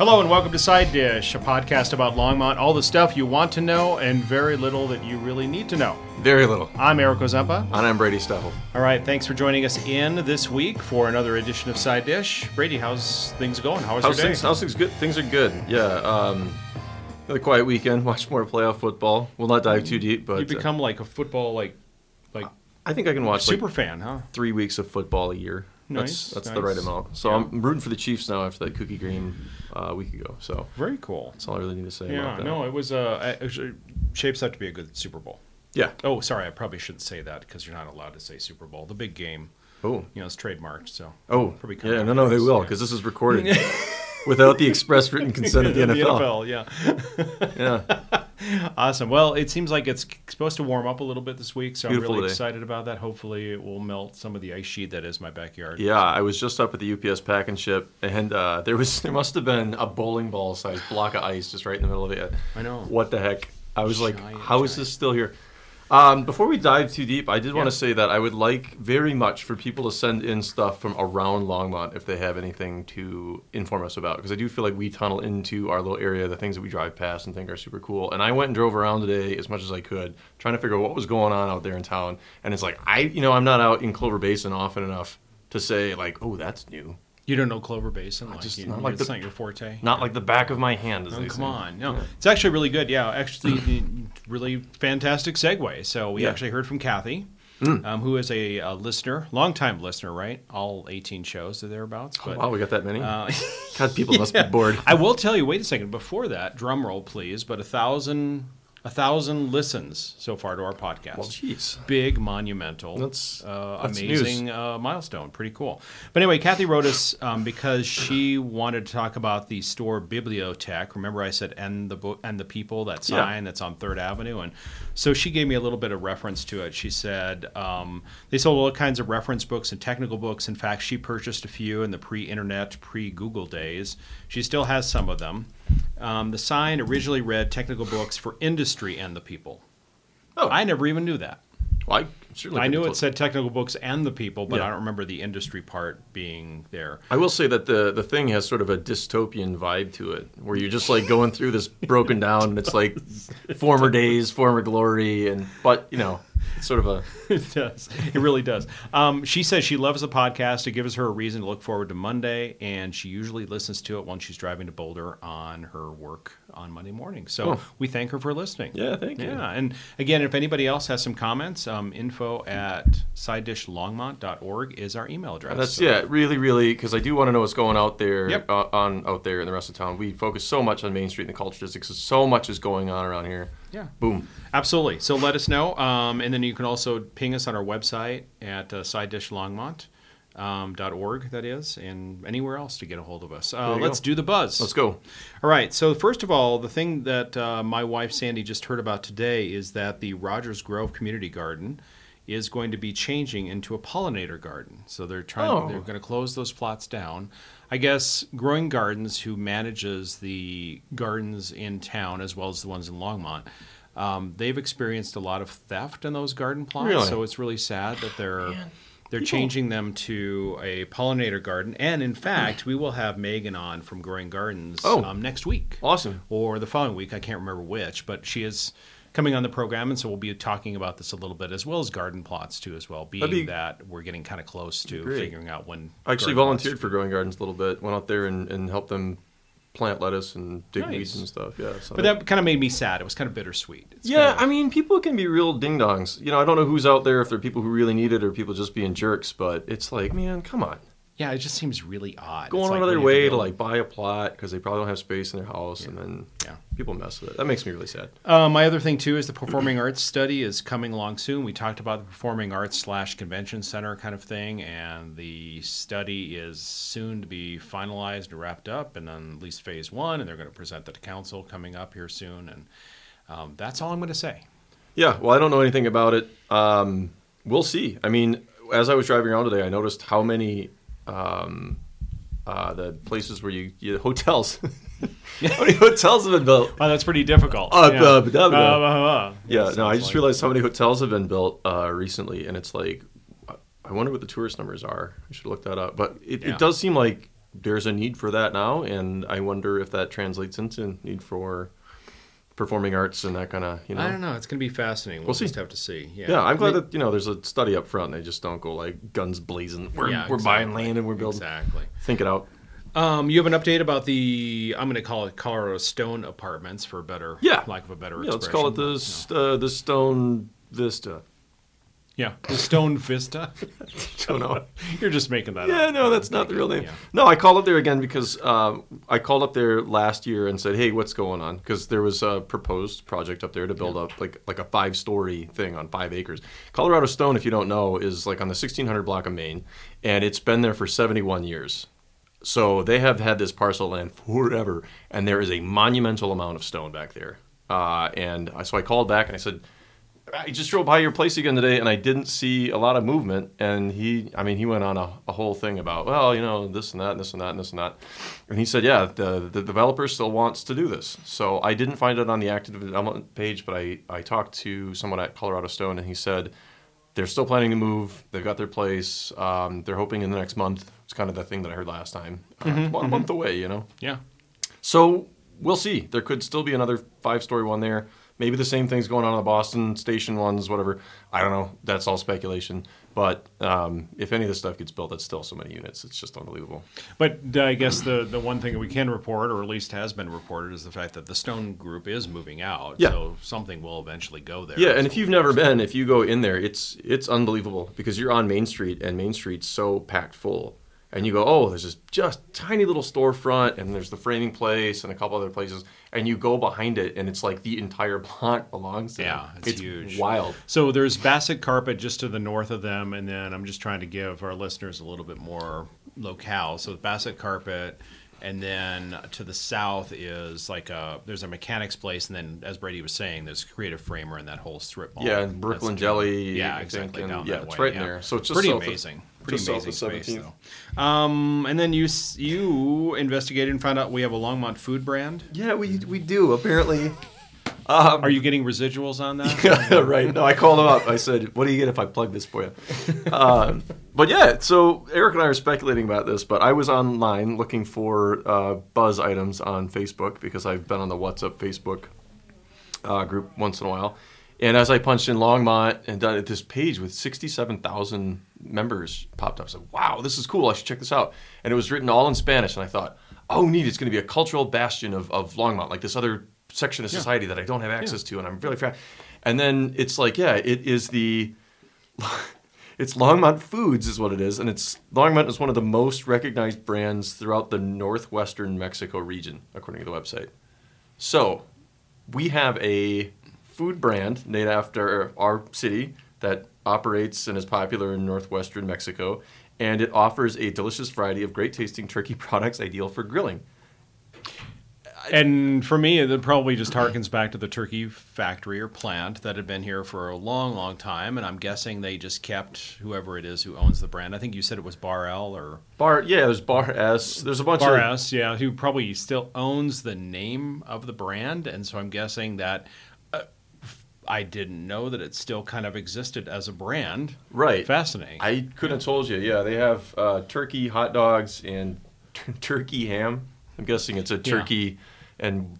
Hello and welcome to Side Dish, a podcast about Longmont, all the stuff you want to know and very little that you really need to know. Very little. I'm Eric Ozempa. And I'm Brady Steffel. All right, thanks for joining us in this week for another edition of Side Dish. Brady, how's things going? How was How's your day? things? How's things good? Things are good. Yeah. Um, another quiet weekend. Watch more playoff football. We'll not dive too deep, but you uh, become like a football like like I think I can watch super like fan, huh? three weeks of football a year. Nice, That's, that's the right amount. So Yeah. I'm rooting for the Chiefs now after that cookie green uh, week ago. So Very cool. that's all I really need to say Yeah, about that. no, it was uh, actually shapes up to be a good Super Bowl. Yeah. Oh, sorry, I probably shouldn't say that because you're not allowed to say Super Bowl. The big game, Oh. you know, it's trademarked. So Oh. Probably Yeah. No. No. They will yeah. because this is recorded without the express written consent of the NFL. yeah. Yeah. Awesome. Well, it seems like it's supposed to warm up a little bit this week, so Beautiful I'm really day. excited about that. Hopefully, it will melt some of the ice sheet that is my backyard. Yeah, I was just up at the UPS pack and ship, and uh, there was there must have been a bowling ball sized block of ice just right in the middle of it. I know. What the heck? I was like, Giant, how is this still here? Um, before we dive too deep, I did want to say that I would like very much for people to send in stuff from around Longmont if they have anything to inform us about, because I do feel like we tunnel into our little area, the things that we drive past and think are super cool. And I went and drove around today as much as I could, trying to figure out what was going on out there in town. And it's like I, you know, I'm not out in Clover Basin often enough to say like, oh, that's new. You don't know Clover Basin? Like, just you, not like it's the- not your forte? Not like the back of my hand, as Oh, come say. on. No, it's actually really good. Yeah, actually, really fantastic segue. So we Yeah. Mm. actually heard from Kathy, um, who is a, a listener, longtime listener, right? All 18 shows or thereabouts. But, Wow, we got that many. uh, God, people must be bored. I will tell you. Wait a second. Before that, drum roll, please. But a thousand, a thousand listens so far to our podcast. Well, jeez. Big, monumental, That's- uh, that's amazing uh, milestone. Pretty cool. But anyway, Kathy wrote us um, because she wanted to talk about the store bibliotech. Remember, I said and the book and the people that Yeah. sign that's on Third Avenue, and so she gave me a little bit of reference to it. She said um, they sold all kinds of reference books and technical books. In fact, she purchased a few in the pre-internet, pre-Google days. She still has some of them. Um, the sign originally read technical books for industry and the people. Oh. I never even knew that. Well, I certainly I knew it said technical books and the people, but Yeah. I don't remember the industry part being there. I will say that the the thing has sort of a dystopian vibe to it, where you're just like going through this broken down, and it's like former days, former glory, and but you know, it's sort of a it does. It really does. Um, she says she loves the podcast. It gives her a reason to look forward to Monday, and she usually listens to it when she's driving to Boulder on her work on Monday morning. So Oh. we thank her for listening. yeah. Thank you. Yeah, and again, if anybody else has some comments, um, info at sidedishlongmont.org is our email address. That's So- yeah, really, really, because I do want to know what's going out there Yep. uh, on out there in the rest of town. We focus so much on Main Street and the culture district, so much is going on around here. Yeah. Boom. Absolutely. So let us know. Um, and then you can also ping us on our website at uh, sidedishlongmont. Um, dot .org that is and anywhere else to get a hold of us uh, let's go. do the buzz Let's go. all right so first of all the thing that uh, my wife sandy just heard about today is that the rogers grove community garden is going to be changing into a pollinator garden so they're trying Oh. they're going to close those plots down i guess growing gardens who manages the gardens in town as well as the ones in longmont um, they've experienced a lot of theft in those garden plots Really? so it's really sad that they're they're People- changing them to a pollinator garden and in fact we will have megan on from growing gardens Oh. um, next week Awesome. or the following week. I can't remember which, but she is coming on the program, and so we'll be talking about this a little bit, as well as garden plots too, as well. Being be- that we're getting kind of close to Great. figuring out when. I actually volunteered for growing gardens a little bit. Went out there and, and helped them plant lettuce and dig Nice. weeds and stuff. Yeah. So But that kind of made me sad. It was kind of bittersweet. It's Yeah, kind I mean, people can be real ding dongs. You know, I don't know who's out there, if they're people who really need it or people just being jerks, but it's like, man, come on. Yeah, it just seems really odd. Going It's out like, of their what do you way do? to like buy a plot because they probably don't have space in their house and then Yeah. people mess with it. That makes me really sad. Uh, my other thing too is the performing arts study is coming along soon. We talked about the performing arts slash convention center kind of thing, and the study is soon to be finalized and wrapped up, and then at least phase one, and they're going to present that to council coming up here soon, and um, that's all I'm going to say. Yeah, well, I don't know anything about it. Um, we'll see. I mean, as I was driving around today, I noticed how many um, uh, the places where you, you hotels, how many hotels have been built. Oh, that's pretty difficult. Uh, yeah. Uh, blah. Yeah, no, I just like- realized how many hotels have been built uh, recently, and it's like, I wonder what the tourist numbers are. I should look that up. But it, Yeah. it does seem like there's a need for that now, and I wonder if that translates into need for performing arts and that kind of you know. I don't know. It's going to be fascinating. We'll, We'll see. just have to see. Yeah, Yeah, I'm glad I mean, that you know there's a study up front. and They just don't go like guns blazing. We're, yeah, we're buying land and we're building. Exactly. Think it out. Um, you have an update about the I'm going to call it Colorado Stone Apartments for a better, Yeah. lack of a better Yeah, let's call it the st- uh, the Stone Vista. Yeah, the Stone Vista. Don't know. You're just making that up. Yeah, no, that's not the real name. Yeah. No, I called up there again because um, I called up there last year and said, "Hey, what's going on?" Because there was a proposed project up there to build up like like a five story thing on five acres. Colorado Stone, if you don't know, is like on the 1600 block of Main, and it's been there for 71 years. So they have had this parcel of land forever, and there is a monumental amount of stone back there. Uh, and I- so I called back and I said, I just drove by your place again today, and I didn't see a lot of movement. And he, I mean, he went on a, a whole thing about, well, you know, this and that, and this and that, and this and that. And he said, yeah, the, the developer still wants to do this. So I didn't find it on the active development page, but I, I talked to someone at Colorado Stone, and he said they're still planning to move. They've got their place. Um, they're hoping in the next month. It's kind of the thing that I heard last time. Uh, it's about a month away, you know. Yeah. So we'll see. There could still be another five story one there. Maybe the same thing's going on in the Boston station ones, whatever. I don't know. That's all speculation. But um, if any of this stuff gets built, that's still so many units. It's just unbelievable. But uh, I guess the, the one thing that we can report, or at least has been reported, is the fact that the Stone Group is moving out. Yeah. So something will eventually go there. Yeah, and if you've never been, if you go in there, it's it's unbelievable because you're on Main Street and Main Street's so packed full. And you go, oh, there's this just tiny little storefront, and there's the framing place and a couple other places, and you go behind it, and it's like the entire block belongs to Yeah, them. it's huge. wild. So there's Bassett Carpet just to the north of them, and then I'm just trying to give our listeners a little bit more locale. So Bassett Carpet, and then to the south is like a there's a mechanics place, and then as Brady was saying, there's Creative Framer and that whole strip mall. Yeah, and Brooklyn That's- Jelly. Yeah, exactly. think, and- down yeah, that it's right yeah. there. So it's just pretty south of- amazing. Pretty just amazing space 17th. though. Um, and then you s- you investigated and found out we have a Longmont food brand. Yeah, we we do apparently. Um, Are you getting residuals on that? right. No, I called him up. I said, "What do you get if I plug this for you?" um, but yeah, so Eric and I are speculating about this. But I was online looking for uh, buzz items on Facebook because I've been on the What's Up Facebook uh, group once in a while. And as I punched in Longmont and done it, this page with 67,000 members popped up. I said, wow, this is cool. I should check this out. And it was written all in Spanish. And I thought, oh, neat. It's going to be a cultural bastion of, of Longmont, like this other section of society that I don't have access to. And I'm really proud. And then it's like, yeah, it is the. It's Longmont Foods, is what it is, and it's Longmont is one of the most recognized brands throughout the northwestern Mexico region, according to the website. So, we have a food brand named after our city that operates and is popular in northwestern Mexico, and it offers a delicious variety of great tasting turkey products ideal for grilling. And for me, it probably just harkens back to the turkey factory or plant that had been here for a long, long time. And I'm guessing they just kept whoever it is who owns the brand. I think you said it was Bar L or Bar, yeah, there's Bar S. There's a bunch Bar of S, yeah, who probably still owns the name of the brand. And so I'm guessing that I didn't know that it still kind of existed as a brand. right. Fascinating. I couldn't have told you. Yeah, they have uh, turkey hot dogs and turkey ham. I'm guessing it's a turkey and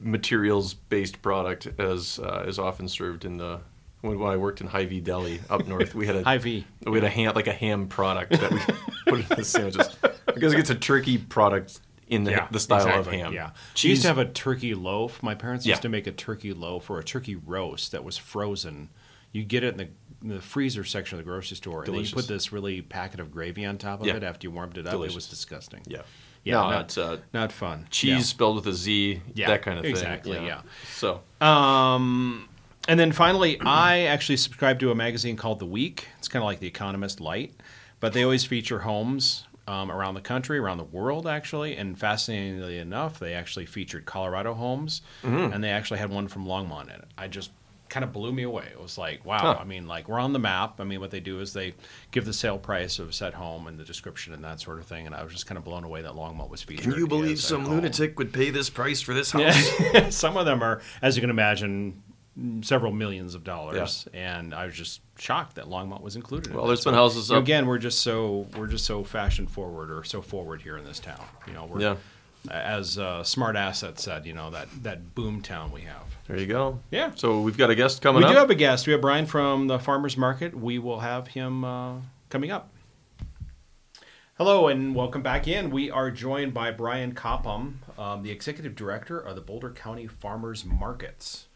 materials based product as uh, is often served in the when, when I worked in Hy-Vee Deli up north. We had a Hy-Vee. we had a ham like a ham product that we put in the sandwiches because it's a turkey product in the, the style exactly, of ham. Yeah, we used to have a turkey loaf. My parents used Yeah. to make a turkey loaf or a turkey roast that was frozen. You get it in the, in the freezer section of the grocery store, and then you put this really packet of gravy on top of Yeah. it after you warmed it up. It was disgusting. yeah, yeah, no, not, it's uh, not fun. cheese spelled with a Z, Yeah, that kind of thing. exactly, yeah. So Um, and then finally, I actually subscribe to a magazine called The Week. It's kind of like The Economist Light, but they always feature homes um, around the country, around the world, actually. And fascinatingly enough, they actually featured Colorado homes, Mm-hmm. and they actually had one from Longmont in it. I just kind of blew me away. It was like, wow. Huh. I mean, like we're on the map. I mean, what they do is they give the sale price of said home and the description and that sort of thing. And I was just kind of blown away that Longmont was featured. Can you believe a some home. lunatic would pay this price for this house? Yeah. Some of them are, as you can imagine, several millions of dollars, and I was just shocked that Longmont was included. Well, that. there's been houses up- Again, we're just so we're just so fashion forward or so forward here in this town. You know, we're, Yeah. as uh, Smart Asset said, you know that that boom town we have. There you go. Yeah. So we've got a guest coming up. we up. do have a guest. We have Brian from the Farmers Market. We will have him uh, coming up. Hello and welcome back in. We are joined by Brian Coppom, um, the executive director of the Boulder County Farmers Markets.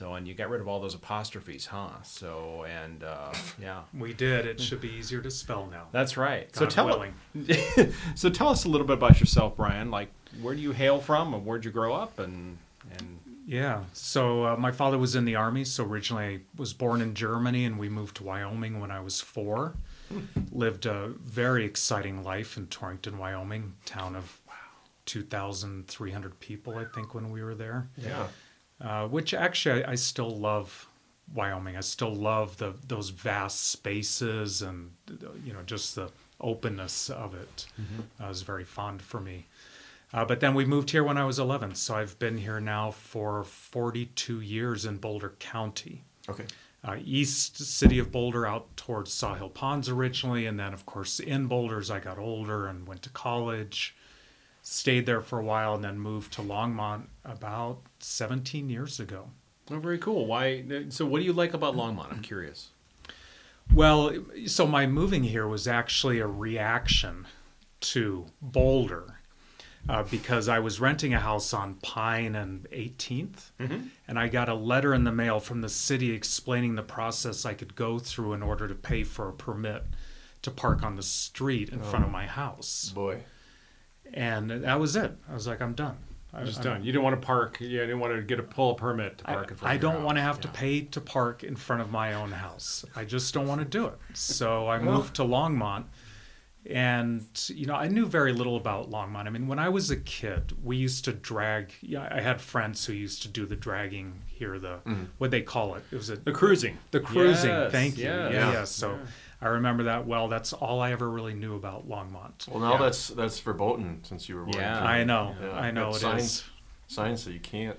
So, and you got rid of all those apostrophes, huh? So, and uh, yeah, We did. It should be easier to spell now. that's right. So tell willing. so tell us a little bit about yourself, Brian. Like, where do you hail from, and where'd you grow up, and and Yeah. So uh, my father was in the army. So originally I was born in Germany, and we moved to Wyoming when I was four. Lived a very exciting life in Torrington, Wyoming, town of 2,300 people, I think, when we were there. Yeah. Uh, which actually I, I still love Wyoming. I still love the those vast spaces and you know just the openness of it. Uh, was very fond for me. Uh, but then we moved here when I was 11, so I've been here now for 42 years in Boulder County. Okay. Uh, east city of Boulder out towards Sawhill Ponds originally, and then of course in Boulder as I got older and went to college. Stayed there for a while and then moved to Longmont about 17 years ago. oh, very cool. Why? So, what do you like about Longmont? I'm curious. Well, so my moving here was actually a reaction to Boulder uh, because I was renting a house on Pine and 18th, and I got a letter in the mail from the city explaining the process I could go through in order to pay for a permit to park on the street in front of my house. Boy. And that was it. I was like, I'm done. I'm Just I'm- done. You didn't want to park. You didn't want to get a pull permit to I, park in front I of your don't want to have to pay to park in front of my own house. I just don't want to do it. So I moved to Longmont. And, you know, I knew very little about Longmont. I mean, when I was a kid, we used to drag. Yeah, I had friends who used to do the dragging here, the, mm. what they call it. It was a, The cruising. the cruising. Yes, Thank you. yes. Yeah, yeah. So I remember that well. That's all I ever really knew about Longmont. Well, now Yeah. that's that's verboten since you were born. Yeah. I know. Yeah. I know Got it signs, is. Signs so you can't.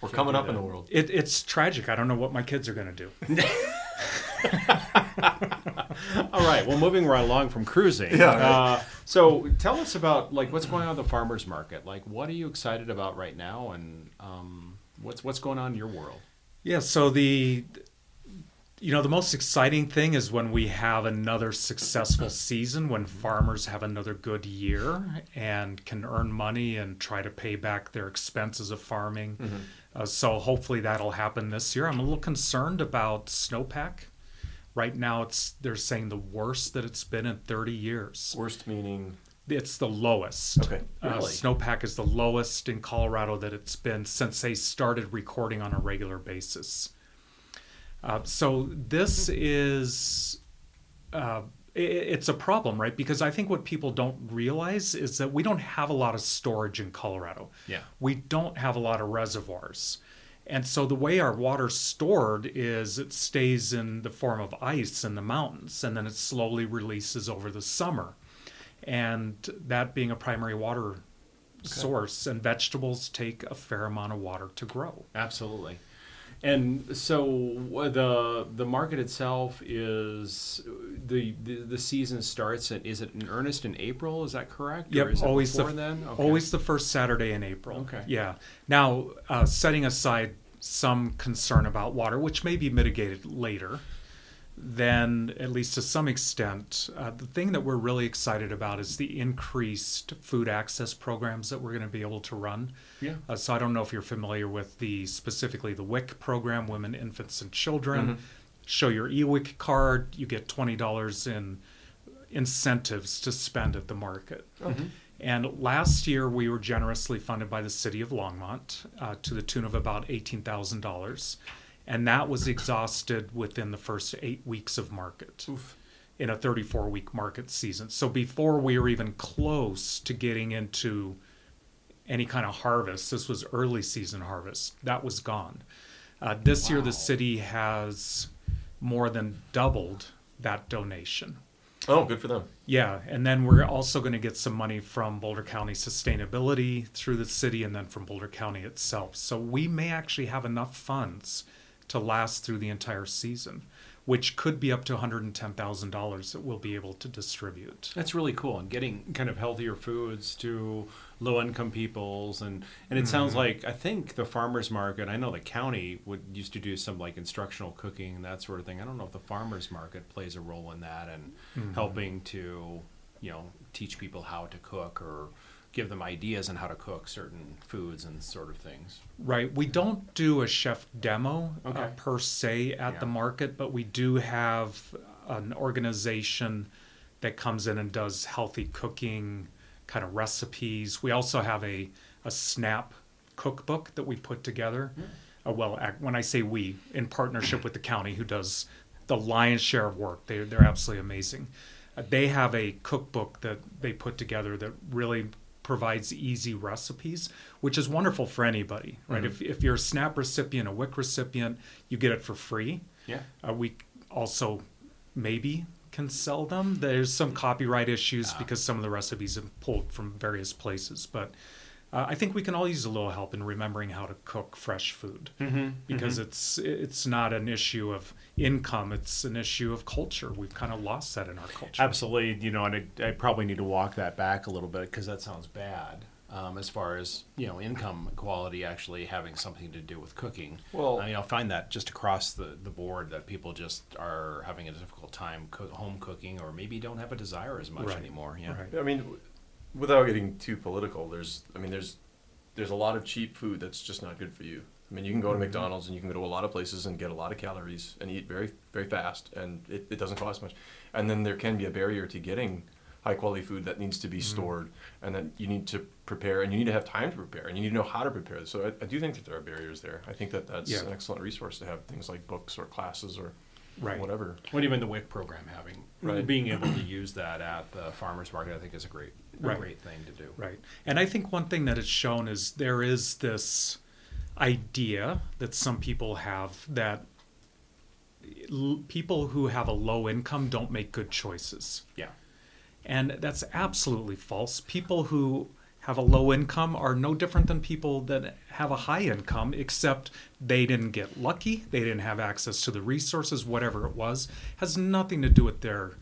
We're coming up in the world. It, it's tragic. I don't know what my kids are going to do. All right. Well, moving right along from cruising. Yeah, right. Uh, so tell us about like what's going on at the farmers market. Like, what are you excited about right now, and um, what's what's going on in your world? Yeah, so the you know the most exciting thing is when we have another successful season when farmers have another good year and can earn money and try to pay back their expenses of farming. Uh, so hopefully that'll happen this year. I'm a little concerned about snowpack. Right now it's they're saying the worst that it's been in 30 years. Worst meaning. It's the lowest. Okay. Uh, Really? snowpack is the lowest in Colorado that it's been since they started recording on a regular basis. Uh, so this is uh, it's a problem, right? Because I think what people don't realize is that we don't have a lot of storage in Colorado. Yeah. We don't have a lot of reservoirs. And so the way our water's stored is it stays in the form of ice in the mountains and then it slowly releases over the summer. And that being a primary water source, and vegetables take a fair amount of water to grow. Absolutely. And so the the market itself is the the, the season starts. At, is it in earnest in April? Is that correct? Yep, Or is it always the then. Okay. always the first Saturday in April. Okay. Yeah. Now, uh, setting aside some concern about water, which may be mitigated later, then at least to some extent, uh, the thing that we're really excited about is the increased food access programs that we're going to be able to run. Yeah. Uh, so I don't know if you're familiar with the specifically the WIC program, Women, Infants, and Children. Show your eWIC card, you get twenty dollars in incentives to spend at the market. And last year, we were generously funded by the city of Longmont uh, to the tune of about eighteen thousand dollars, and that was exhausted within the first eight weeks of market in a thirty-four week market season. So before we were even close to getting into any kind of harvest, this was early season harvest. That was gone. Uh, this year, the city has more than doubled that donation. Oh, good for them. Yeah, and then we're also going to get some money from Boulder County Sustainability through the city and then from Boulder County itself. So we may actually have enough funds to last through the entire season, which could be up to $110,000 that we'll be able to distribute. That's really cool, and getting kind of healthier foods to low income peoples, and and it sounds mm-hmm. like I think the farmers market. I know the county would used to do some like instructional cooking and that sort of thing. I don't know if the farmers market plays a role in that and mm-hmm. helping to you know teach people how to cook or give them ideas on how to cook certain foods and sort of things. Right. We don't do a chef demo uh, per se at Yeah. the market, but we do have an organization that comes in and does healthy cooking kind of recipes. We also have a, a SNAP cookbook that we put together. Uh, well, when I say we, in partnership with the county, who does the lion's share of work, they, they're absolutely amazing. Uh, they have a cookbook that they put together that really provides easy recipes, which is wonderful for anybody, right? Mm-hmm. If, if you're a SNAP recipient, a WIC recipient, you get it for free. Yeah. Uh, we also maybe can sell them. There's some mm-hmm. copyright issues ah. because some of the recipes have pulled from various places, but uh, I think we can all use a little help in remembering how to cook fresh food because it's it's not an issue of income; it's an issue of culture. We've kind of lost that in our culture. Absolutely, you know, and I, I probably need to walk that back a little bit because that sounds bad. Um, as far as you know, income quality actually having something to do with cooking. Well- I mean, I'll find that just across the, the board that people just are having a difficult time cook, home cooking, or maybe don't have a desire as much Right, anymore. Yeah. right. I mean, w- without getting too political, there's, I mean, there's, there's a lot of cheap food that's just not good for you. I mean, you can go to mm-hmm. McDonald's and you can go to a lot of places and get a lot of calories and eat very, very fast, and it, it doesn't cost much. And then there can be a barrier to getting high quality food that needs to be mm-hmm. stored, and that you need to prepare, and you need to have time to prepare, and you need to know how to prepare. So I, I do think that there are barriers there. I think that that's Yeah. an excellent resource to have things like books or classes or Right. whatever. What even the WIC program having, Right. being able to use that at the farmers market, I think is a great, a Right. great thing to do. Right. And I think one thing that it's shown is there is this idea that some people have that l- people who have a low income don't make good choices. Yeah. And that's absolutely false. People who have a low income are no different than people that have a high income, except they didn't get lucky, they didn't have access to the resources, whatever it was. Has nothing to do with their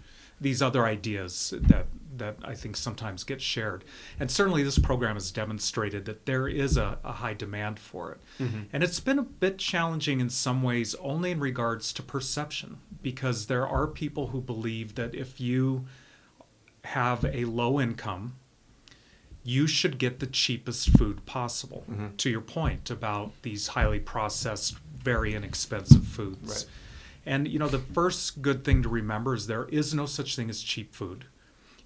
these other ideas that that I think sometimes get shared. And certainly this program has demonstrated that there is a, a high demand for it. Mm-hmm. And it's been a bit challenging in some ways only in regards to perception, because there are people who believe that if you have a low income, you should get the cheapest food possible. Mm-hmm. To your point about these highly processed, very inexpensive foods. Right. And you know, the first good thing to remember is there is no such thing as cheap food.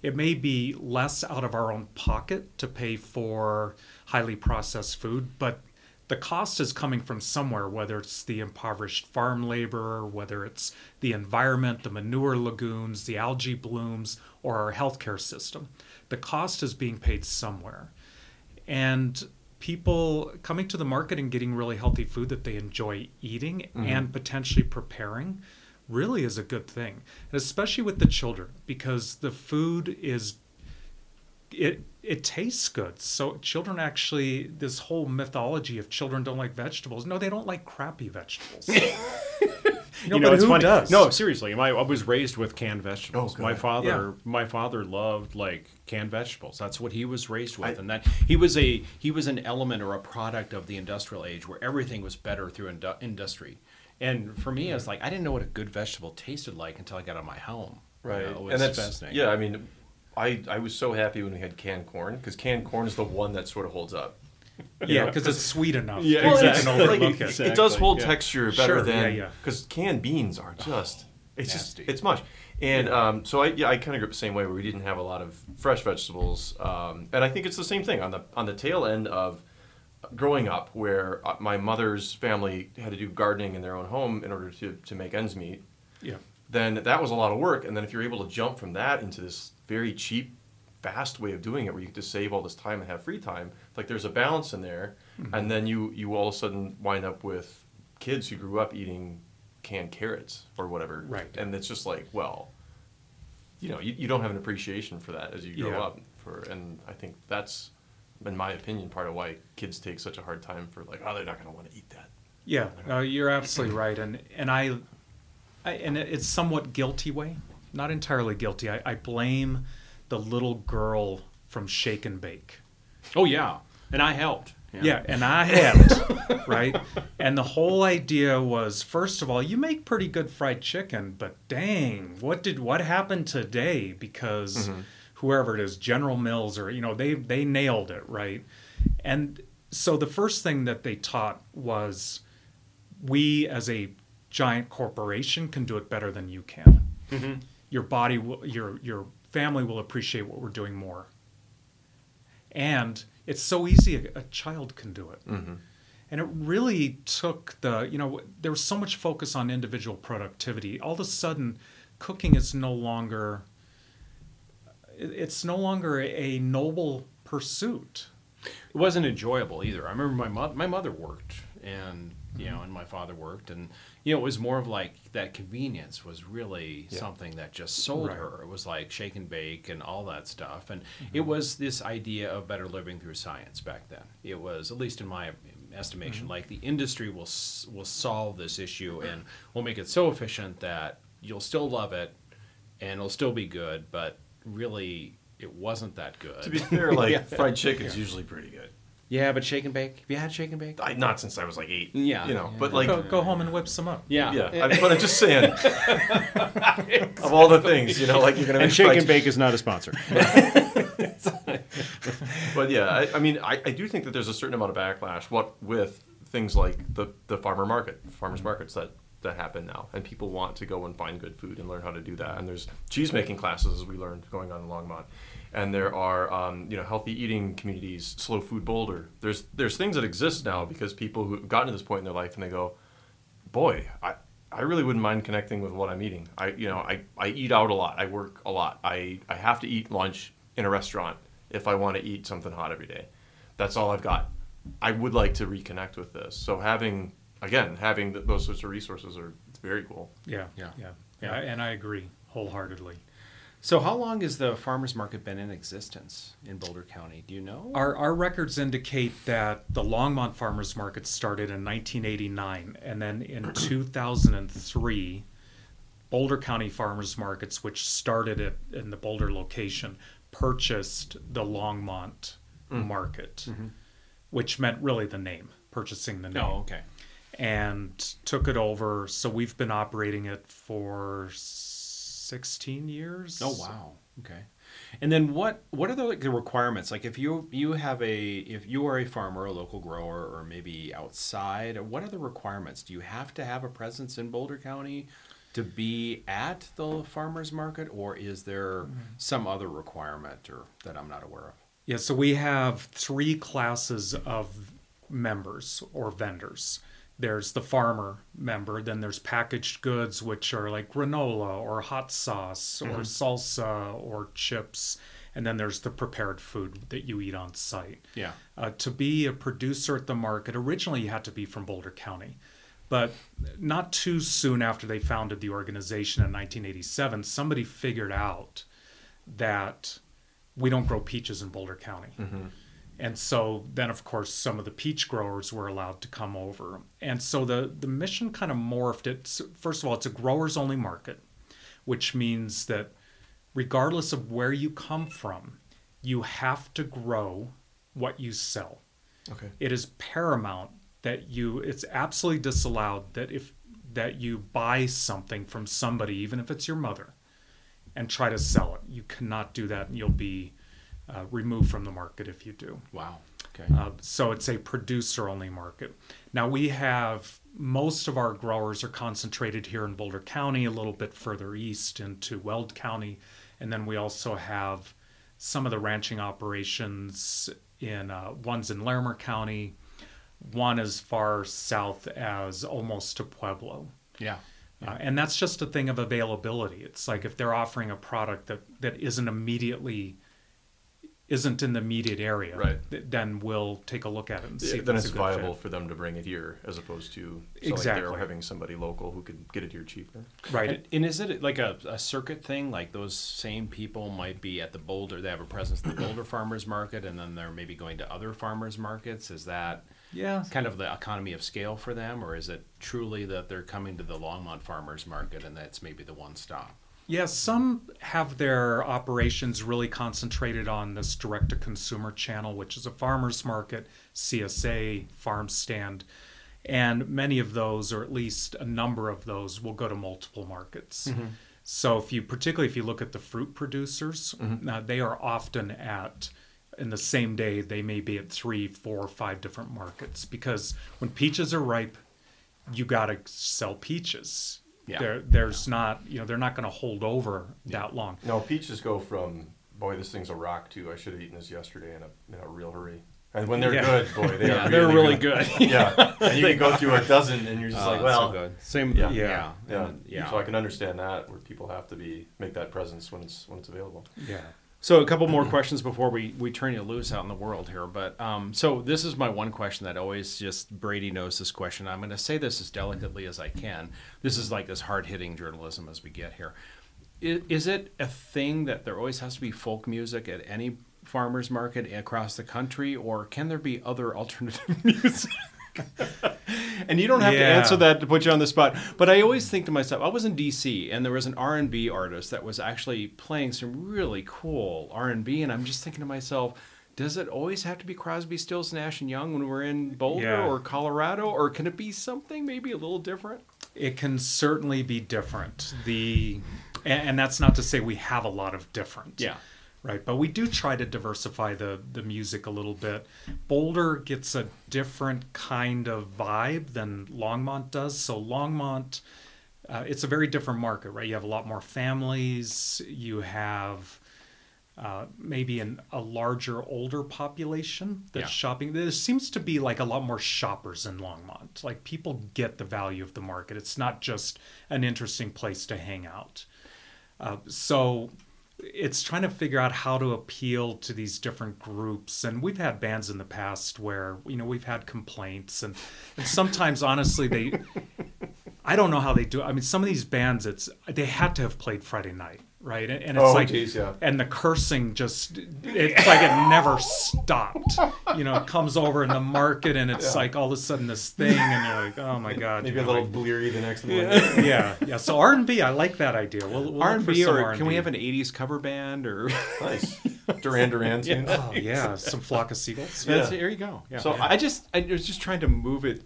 It may be less out of our own pocket to pay for highly processed food, but the cost is coming from somewhere, whether it's the impoverished farm laborer, whether it's the environment, the manure lagoons, the algae blooms, or our healthcare system. The cost is being paid somewhere. And people coming to the market and getting really healthy food that they enjoy eating mm-hmm. and potentially preparing really is a good thing. And especially with the children, because the food is it it tastes good. So children actually this whole mythology of children don't like vegetables. No, they don't like crappy vegetables. no, you know, but it's who funny. does? No, seriously. My, I was raised with canned vegetables. Oh, my father, Yeah. my father loved like canned vegetables. That's what he was raised with, I- and that he was a he was an element or a product of the industrial age where everything was better through indu- industry. And for me, it's like I didn't know what a good vegetable tasted like until I got out of my home. You Right, know, it was and that's fascinating. yeah. I mean, I I was so happy when we had canned corn because canned corn is the one that sort of holds up. yeah, because it's sweet enough. Yeah, that you exactly. can Like, overlook it, it. it does hold yeah. texture better Sure, than yeah, yeah. because canned beans are just it's Nasty. just it's much. And um, so I yeah I kind of grew up the same way where we didn't have a lot of fresh vegetables, um, and I think it's the same thing on the on the tail end of growing up where uh, my mother's family had to do gardening in their own home in order to to make ends meet. Yeah. then that was a lot of work. And then if you're able to jump from that into this very cheap, fast way of doing it, where you get to save all this time and have free time, like there's a balance in there. Mm-hmm. And then you you all of a sudden wind up with kids who grew up eating canned carrots or whatever. Right. And it's just like, well, you know, you, you don't have an appreciation for that as you grow Yeah. up. For and I think that's, in my opinion, part of why kids take such a hard time for like, oh, they're not going to want to eat that. Yeah, uh, you're absolutely right, and and I, I, and it's somewhat guilty way, not entirely guilty. I, I blame the little girl from Shake and Bake. Oh yeah, and I helped. Yeah, and I helped, right? And the whole idea was, first of all, you make pretty good fried chicken, but dang, what did what happened today? Because mm-hmm. whoever it is, General Mills, or you know, they they nailed it, right? And so the first thing that they taught was, we as a giant corporation can do it better than you can. Mm-hmm. Your body, will, your your family will appreciate what we're doing more. And it's so easy a, a child can do it. Mm-hmm. And it really took the you know there was so much focus on individual productivity. All of a sudden cooking is no longer it's no longer a noble pursuit. It wasn't enjoyable either. I remember my mother, my mother worked, and you mm-hmm. know, and my father worked, and you know, it was more of like that convenience was really Yeah. something that just sold Right. her. It was like shake and bake and all that stuff, and it mm-hmm. was this idea of better living through science back then. It was, at least in my estimation, mm-hmm. like the industry will will solve this issue mm-hmm. and will make it so efficient that you'll still love it, and it'll still be good, but really. It wasn't that good. To be fair, like Yeah. fried chicken's usually pretty good. Yeah, but shake and bake. Have you had shake and bake? I, not since I was like eight. Yeah. you know, Yeah. but like. go, go home and whip some up Yeah. Yeah, I, but I'm just saying. of all the things, you know, like you're gonna and shake and bake is not a sponsor. But yeah, I, I mean, I, I do think that there's a certain amount of backlash. What with things like the the farmer market, farmers markets that that happen now, and people want to go and find good food and learn how to do that. And there's cheese making classes, as we learned, going on in Longmont, and there are um, you know healthy eating communities, Slow Food Boulder. There's there's things that exist now because people who've gotten to this point in their life and they go, boy, I. I really wouldn't mind connecting with what I'm eating. I, you know, I, I eat out a lot. I work a lot. I, I have to eat lunch in a restaurant if I want to eat something hot every day. That's all I've got. I would like to reconnect with this. So having, again, having th- those sorts of resources are it's very cool. yeah Yeah. yeah yeah and i agree wholeheartedly So, how long has the farmers market been in existence in Boulder County? Do you know? Our, our records indicate that the Longmont Farmers Market started in 1989, and then in 2003, Boulder County Farmers Markets, which started it in the Boulder location, purchased the Longmont mm-hmm. Market, mm-hmm. which meant really the name, purchasing the name, oh, okay. and took it over. So we've been operating it for 16 years. Oh, wow. Okay. And then what what are the, like, the requirements? Like if you you have a if you are a farmer, a local grower, or maybe outside, what are the requirements? Do you have to have a presence in Boulder County to be at the farmers market, or is there mm-hmm. some other requirement or that I'm not aware of? Yeah, so we have three classes of members or vendors. There's the farmer member, then there's packaged goods, which are like granola or hot sauce or salsa or chips, and then there's the prepared food that you eat on site. Yeah. Uh, to be a producer at the market, originally you had to be from Boulder County. But not too soon after they founded the organization in 1987, somebody figured out that we don't grow peaches in Boulder County. And so then, of course, some of the peach growers were allowed to come over. And so the, the mission kind of morphed. It's, first of all, it's a growers only market, which means that regardless of where you come from, you have to grow what you sell Okay. it is paramount that you it's absolutely disallowed that if that you buy something from somebody even if it's your mother and try to sell it you cannot do that and you'll be uh, removed from the market if you do Wow. Okay. uh, so it's a producer only market. Now we have most of our growers are concentrated here in Boulder County, a little bit further east into Weld County, and then we also have some of the ranching operations in uh, one's in Larimer County, one as far south as almost to Pueblo. yeah. Uh, and that's just a thing of availability. It's like if they're offering a product that, that isn't immediately isn't in the immediate area, Right. th- then we'll take a look at it and see Yeah, if then it's, it's a good fit. viable for them to bring it here as opposed to Exactly. there or having somebody local who could get it here cheaper. Right. And, and is it like a, a circuit thing? Like those same people might be at the Boulder, they have a presence at the Boulder Farmers Market, and then they're maybe going to other farmers markets. Is that yeah. kind of the economy of scale for them, or is it truly that they're coming to the Longmont Farmers Market and that's maybe the one stop? Yeah, some have their operations really concentrated on this direct to consumer channel, which is a farmer's market, CSA, farm stand. And many of those, or at least a number of those, will go to multiple markets. So, if you particularly if you look at the fruit producers, uh, they are often at in the same day they may be at three, four, five different markets because when peaches are ripe, you got to sell peaches. Yeah. There, there's not, you know, they're not going to hold over that long. No, peaches go from boy, this thing's a rock too. I should have eaten this yesterday in a in a real hurry. And when they're Yeah. good, boy, they yeah, are they're really, really good. yeah, and you can go through a dozen, and you're just Oh, like, so well, good. same. Yeah. Yeah, Yeah. yeah, yeah, yeah. So I can understand that where people have to be make that presence when it's when it's available. Yeah. So a couple more questions before we, we turn you loose out in the world here. But um, so this is my one question that always just Brady knows this question. I'm going to say this as delicately as I can. This is like as hard hitting journalism as we get here. Is, is it a thing that there always has to be folk music at any farmers market across the country, or can there be other alternative music? and you don't have to answer that to put you on the spot. But I always think to myself, I was in D.C. and there was an R and B artist that was actually playing some really cool R and I'm just thinking to myself, does it always have to be Crosby, Stills, Nash and Young when we're in Boulder Yeah. or Colorado, or can it be something maybe a little different? It can certainly be different. The and, and that's not to say we have a lot of different. Yeah. Right, but we do try to diversify the the music a little bit. Boulder gets a different kind of vibe than Longmont does. So Longmont, uh, it's a very different market, right? You have a lot more families. You have uh, maybe an, a larger older population that's Yeah. shopping. There seems to be like a lot more shoppers in Longmont. Like people get the value of the market. It's not just an interesting place to hang out. Uh, so it's trying to figure out how to appeal to these different groups. And we've had bands in the past where you know we've had complaints. And, and sometimes honestly they i don't know how they do it. i mean some of these bands it's they had to have played friday night right and, and it's Oh, like geez, yeah. and the cursing just it's like it never stopped you know it comes over in the market and it's like all of a sudden this thing and you're like oh my god Maybe you a little like- bleary the next morning. yeah yeah so r&b i like that idea we'll, we'll R&B or can we R&B. have an '80s cover band? Or nice, Duran Duran tunes. Oh yeah, some flock of seagulls. Yeah. That's, there you go. Yeah. So So I, just I was just trying to move it.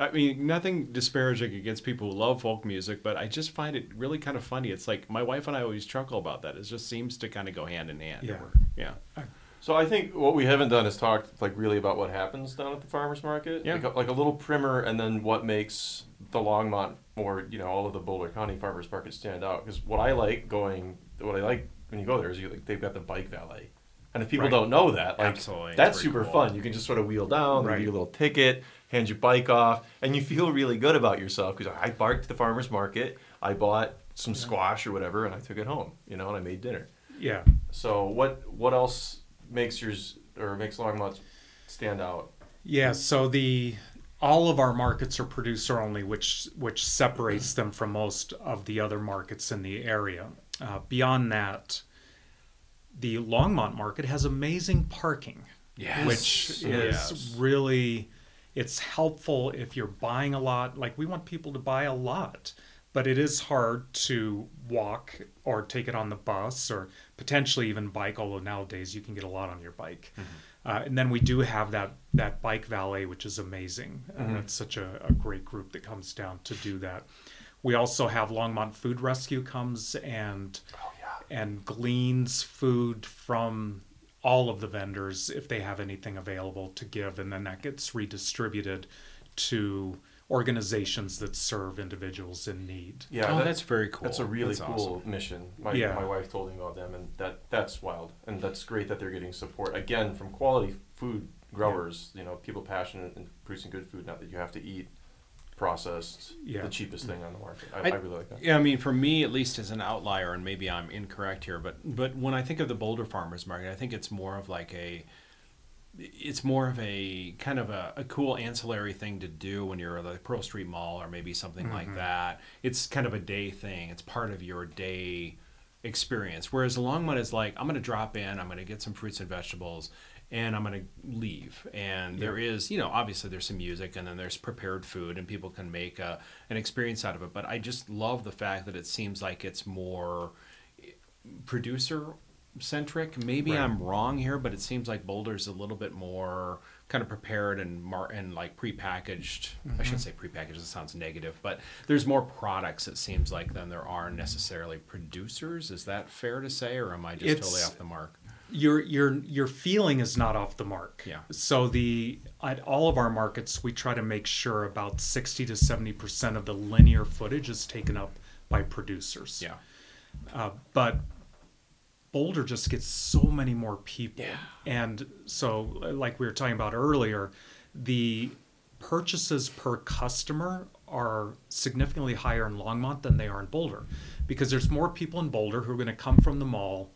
I mean, nothing disparaging against people who love folk music, but I just find it really kind of funny. It's like my wife and I always chuckle about that. It just seems to kind of go hand in hand. Yeah. Yeah. So I think what we haven't done is talked like really about what happens down at the farmers market. Yeah. Like a, like a little primer, and then what makes the Longmont or you know all of the Boulder County farmers markets stand out. Because what I like going, what I like when you go there is you like they've got the bike valet, and if people Right. don't know that, like Absolutely. That's super cool. fun. You can just sort of wheel down, they Right. give you a little ticket, hand your bike off, and you feel really good about yourself because I barked to the farmers market, I bought some squash or whatever, and I took it home, you know, and I made dinner. Yeah. So what what else makes yours or makes Longmont stand out? Yeah, so the all of our markets are producer only, which which separates them from most of the other markets in the area. Uh, beyond that, the Longmont market has amazing parking, Yes. which is Yes. really it's helpful if you're buying a lot. Like we want people to buy a lot, but it is hard to walk or take it on the bus or potentially even bike. Although nowadays you can get a lot on your bike. Uh, and then we do have that that bike valet, which is amazing. Uh, that's such a, a great group that comes down to do that. We also have Longmont Food Rescue comes and and gleans food from all of the vendors if they have anything available to give, and then that gets redistributed to organizations that serve individuals in need. Yeah, oh, that- that's very cool. That's a really That's cool awesome. mission. My Yeah. my wife told me about them, and that that's wild, and that's great that they're getting support again from quality food growers. You know, people passionate and producing good food. Not that you have to eat processed, Yeah. the cheapest thing on the market. I, I, I- really like that. Yeah, I mean, for me, at least as an outlier, and maybe I'm incorrect here, but but when I think of the Boulder Farmers Market, I think it's more of like a, it's more of a kind of a, a cool ancillary thing to do when you're at the Pearl Street Mall or maybe something like mm-hmm. that. It's kind of a day thing. It's part of your day experience. Whereas the Longmont is like, I'm going to drop in, I'm going to get some fruits and vegetables, and I'm going to leave. And there is, you know, obviously there's some music and then there's prepared food and people can make a, an experience out of it. But I just love the fact that it seems like it's more eh, producer centric. Maybe Right. I'm wrong here, but it seems like Boulder's a little bit more kind of prepared and mar- and like prepackaged. I mm-hmm. shouldn't say prepackaged. It sounds negative, but there's more products. It seems like than there are necessarily producers. Is that fair to say, or am I just totally off the mark? Your your your feeling is not off the mark. Yeah. So the at all of our markets, we try to make sure about sixty to seventy percent of the linear footage is taken up by producers. Yeah. Uh, but Boulder just gets so many more people. Yeah. And so, like we were talking about earlier, the purchases per customer are significantly higher in Longmont than they are in Boulder because there's more people in Boulder who are going to come from the mall,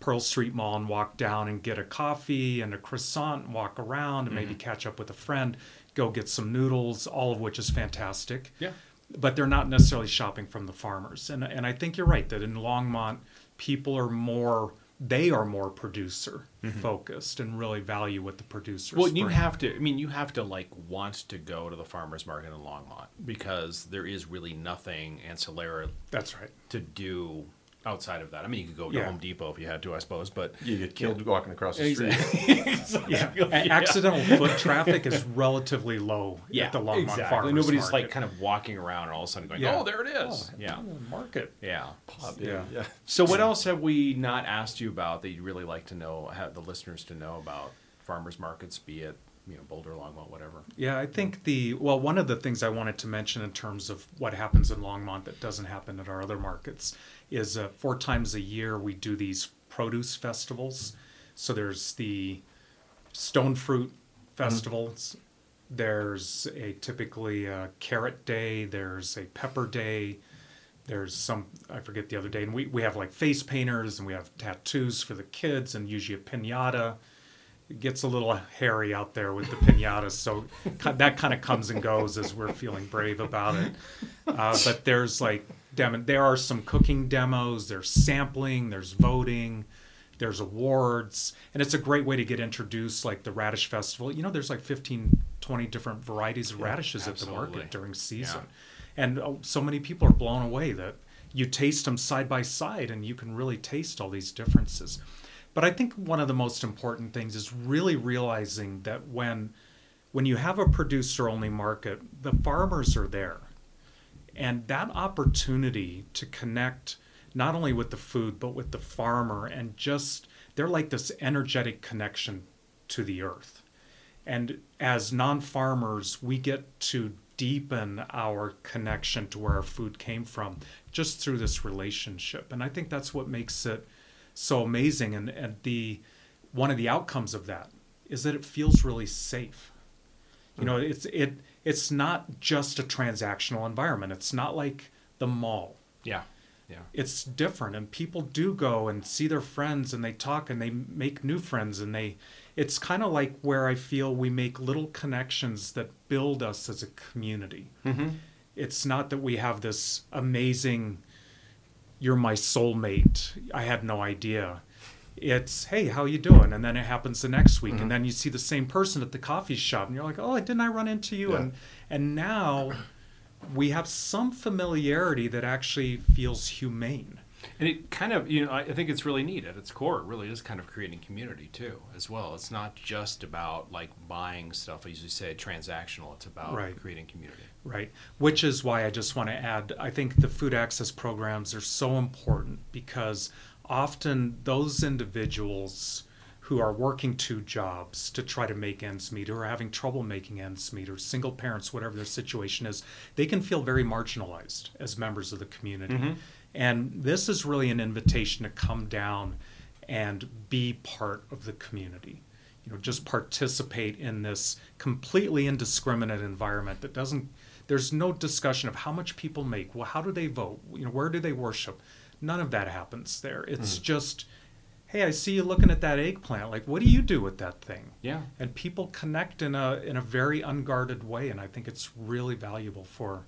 Pearl Street Mall, and walk down and get a coffee and a croissant and walk around and maybe mm-hmm. catch up with a friend, go get some noodles, all of which is fantastic Yeah. but they're not necessarily shopping from the farmers. And and I think you're right that in Longmont, people are more they are more producer mm-hmm. focused and really value what the producers. Well, you bring. have to. I mean, you have to like want to go to the farmers market in Longmont because there is really nothing ancillary That's right. to do outside of that. I mean, you could go to Yeah. Home Depot if you had to, I suppose, but You get killed walking across the street. Exactly. Yeah. A- Accidental foot traffic is relatively low yeah, at the Longmont exactly. Farmers Nobody's Market. like kind of walking around and all of a sudden going, Yeah. "Oh, there it oh, is." Oh, yeah, market. yeah. Pop Yeah. in, yeah. So, what else have we not asked you about that you'd really like to know, have the listeners to know about farmers markets, be it you know Boulder, Longmont, whatever? Yeah, I think the well, one of the things I wanted to mention in terms of what happens in Longmont that doesn't happen at our other markets is uh, four times a year we do these produce festivals. So there's the stone fruit festivals. There's a typically a carrot day. There's a pepper day. There's some I forget the other day, and we, we have like face painters and we have tattoos for the kids and usually a pinata it gets a little hairy out there with the pinatas, so that kind of comes and goes as we're feeling brave about it. Uh, but there's like demo, there are some cooking demos, there's sampling, there's voting, there's awards, and it's a great way to get introduced. Like the Radish Festival, you know, there's like 15, 20 different varieties of radishes at the market during season, Yeah. and oh, so many people are blown away that you taste them side by side, and you can really taste all these differences. But I think one of the most important things is really realizing that when when you have a producer only market, the farmers are there. And that opportunity to connect not only with the food but with the farmer and just they're like this energetic connection to the earth. And as non-farmers, we get to deepen our connection to where our food came from just through this relationship. And I think that's what makes it so amazing and, and the one of the outcomes of that is that it feels really safe. You know it's it it's not just a transactional environment. It's not like the mall. Yeah, yeah. it's different and people do go and see their friends and they talk and they make new friends and they it's kind of like where i feel we make little connections that build us as a community. Mm-hmm. It's not that we have this amazing you're my soulmate i had no idea it's hey how you doing and then it happens the next week and mm-hmm. then you see the same person at the coffee shop and you're like oh didn't i run into you Yeah. and and now we have some familiarity that actually feels humane And it kind of, you know, I I think it's really neat at its core. It really is kind of creating community too, as well. It's not just about like buying stuff, as you say, transactional. It's about Right. creating community. Right. Which is why I just want to add I think the food access programs are so important because often those individuals who are working two jobs to try to make ends meet or are having trouble making ends meet or single parents, whatever their situation is, they can feel very marginalized as members of the community. Mm-hmm. And this is really an invitation to come down and be part of the community you know just participate in this completely indiscriminate environment that doesn't There's no discussion of how much people make. Well, how do they vote? You know, where do they worship? None of that happens there. It's Hmm. just, hey, I see you looking at that eggplant. Like, what do you do with that thing? Yeah. And people connect in a in a very unguarded way, and I think it's really valuable for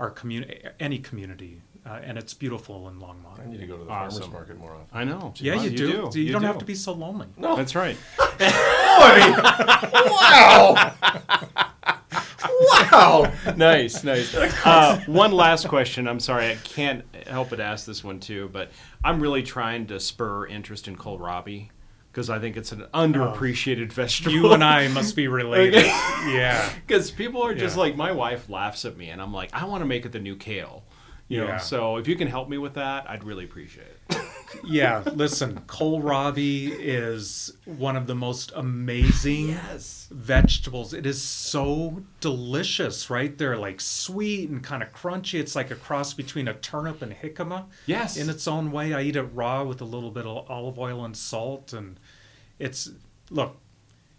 our community, any community, uh, and it's beautiful in Longmont. I need to go to the Awesome. farmers market more often. I know. Yeah, you, do. You, You don't do. have to be so lonely. No, That's right. Boy, wow, wow. nice, nice. Uh, one last question. I'm sorry, I can't help but ask this one too, but I'm really trying to spur interest in kohlrabi because I think it's an underappreciated vegetable. You and I must be related. yeah. because people are just Yeah. like my wife laughs at me, and I'm like, I want to make it the new kale. You know, so if you can help me with that, I'd really appreciate it. Yeah, listen, kohlrabi is one of the most amazing Yes. vegetables. It is so delicious, right? They're like sweet and kind of crunchy. It's like a cross between a turnip and jicama. Yes. In its own way. I eat it raw with a little bit of olive oil and salt and it's look,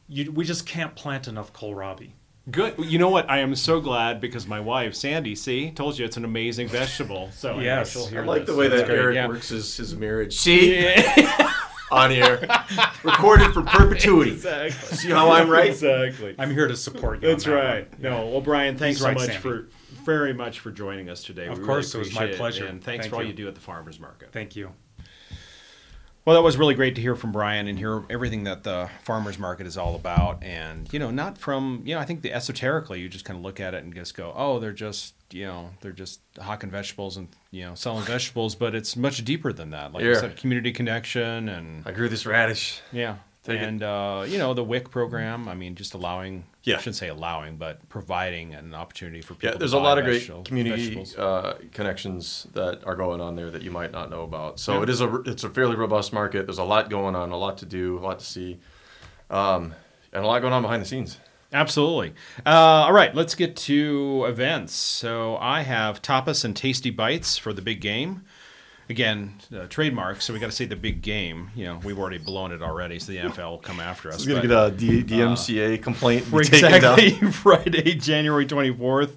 you, we just can't plant enough kohlrabi. Good. You know what? I am so glad because my wife, Sandy, see, told you it's an amazing vegetable. So I know Yes. she'll hear I like this. the way That's that great, Eric yeah. works his, his marriage. See, on here, recorded for perpetuity. Exactly. See how I'm right? Exactly. I'm here to support you. on That's that right. one. No, well, Brian, thanks He's so right, much Sandy. for very much for joining us today. Of We course, really it was my appreciate pleasure. and thanks Thank for all you. you do at the farmers market. Thank you. Well, that was really great to hear from Brian and hear everything that the farmers market is all about. And, you know, not from, you know, I think the esoterically, you just kind of look at it and just go, oh, they're just, you know, they're just hawking vegetables and, you know, selling vegetables. But it's much deeper than that. Like Yeah. said, community connection and, I grew this radish. yeah. Take and, uh, you know, the WIC program, I mean, just allowing, Yeah. I shouldn't say allowing, but providing an opportunity for people Yeah, to there's a lot of great community uh, connections that are going on there that you might not know about. So Yeah. it is a it's a fairly robust market. There's a lot going on, a lot to do, a lot to see, um, and a lot going on behind the scenes. Absolutely. Uh, all right, let's get to events. So I have tapas and tasty bites for the big game. Again, uh, trademark, so we got to say the big game. You know, we've already blown it already, so the NFL will come after us. We're gonna get a D- DMCA complaint for exactly Friday, January 24th.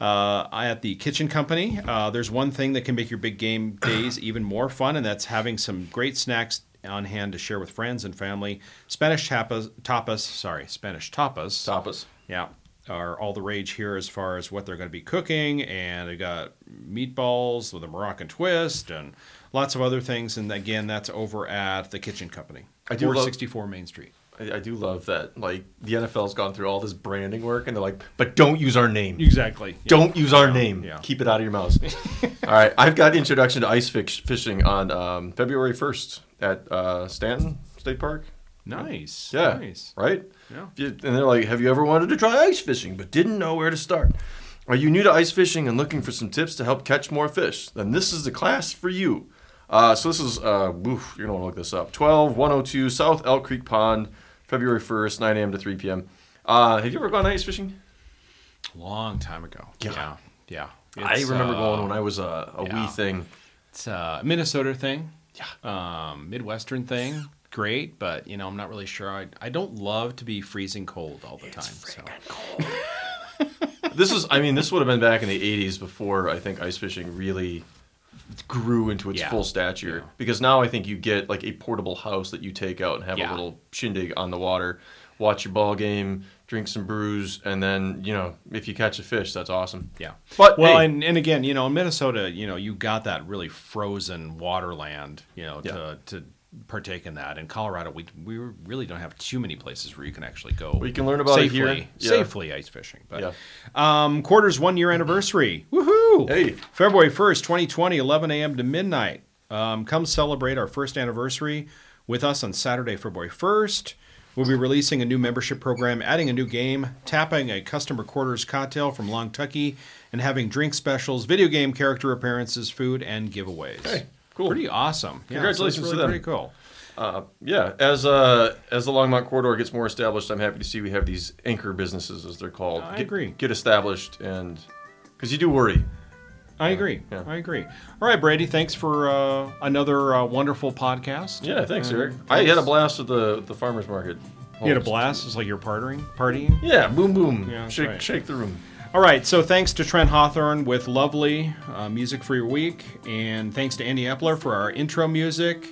Uh, at the Kitchen Company, uh, there's one thing that can make your big game days even more fun, and that's having some great snacks on hand to share with friends and family. Spanish tapas, tapas, sorry, Spanish tapas. Tapas. Yeah, are all the rage here as far as what they're going to be cooking, and they got meatballs with a Moroccan twist and lots of other things. And again, that's over at the Kitchen Company, I do love- 464 Main Street. I, I do love that. Like the NFL's gone through all this branding work, and they're like, "But don't use our name. Exactly. Yeah. Don't use our name. yeah. Keep it out of your mouths." all right, I've got introduction to ice fish, fishing on um, February 1st at uh, Staunton State Park. Nice. Yeah. Nice. Right? Yeah. And they're like, Have you ever wanted to try ice fishing but didn't know where to start? Are you new to ice fishing and looking for some tips to help catch more fish? Then this is the class for you. Uh, so this is, uh, oof, you're going to want to look this up. 12102 South Elk Creek Pond, February 1st, 9 a.m. to 3 p.m. Uh, have you ever gone ice fishing? Long time ago. Yeah. Yeah. Yeah. I remember uh, going when I was a, a yeah. wee thing. It's a Minnesota thing. Yeah. Um, Midwestern thing. Great, but you know, I'm not really sure. I, I don't love to be freezing cold all the time. So. This is, I mean, this would have been back in the 80s before I think ice fishing really grew into its Yeah. full stature. Yeah. Because now I think you get like a portable house that you take out and have Yeah. a little shindig on the water, watch your ball game, drink some brews, and then, you know, if you catch a fish, that's awesome. Yeah. But, well, hey- and, and again, you know, in Minnesota, you know, you got that really frozen waterland, you know, Yeah. to to partake in that. In Colorado, we we really don't have too many places where you can actually go. Well, you can learn about it safely, here. Yeah. safely ice fishing. But Yeah. um, quarters one year anniversary. Woohoo! Hey. February first, 2020, 11 a.m. to midnight. Um, come celebrate our first anniversary with us on Saturday, February 1st. We'll be releasing a new membership program, adding a new game, tapping a customer quarters cocktail from Longtucky, and having drink specials, video game character appearances, food, and giveaways. Hey, cool. Pretty awesome. Yeah, Congratulations so to it's really them. Pretty cool. Uh, yeah, as uh, as the Longmont corridor gets more established, I'm happy to see we have these anchor businesses, as they're called. I get, agree. Get established, and because you do worry. I agree. yeah. I agree. All right, Brady. Thanks for uh, another uh, wonderful podcast. Yeah, thanks, And Eric. I had a blast at the the farmers market. You had a blast. It's like you're partying. Partying. Yeah, boom, boom. Yeah, shake, right. shake the room. All right, so thanks to Trent Hawthorne with lovely uh, music for your week, and thanks to Andy Epler for our intro music.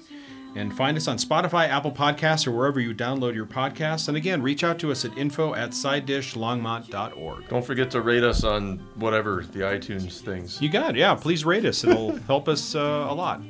And find us on Spotify, Apple Podcasts, or wherever you download your podcasts. And again, reach out to us at info at sidedishlongmont.org. Don't forget to rate us on whatever the iTunes things. You got it. Yeah, please rate us. It'll help us uh, a lot.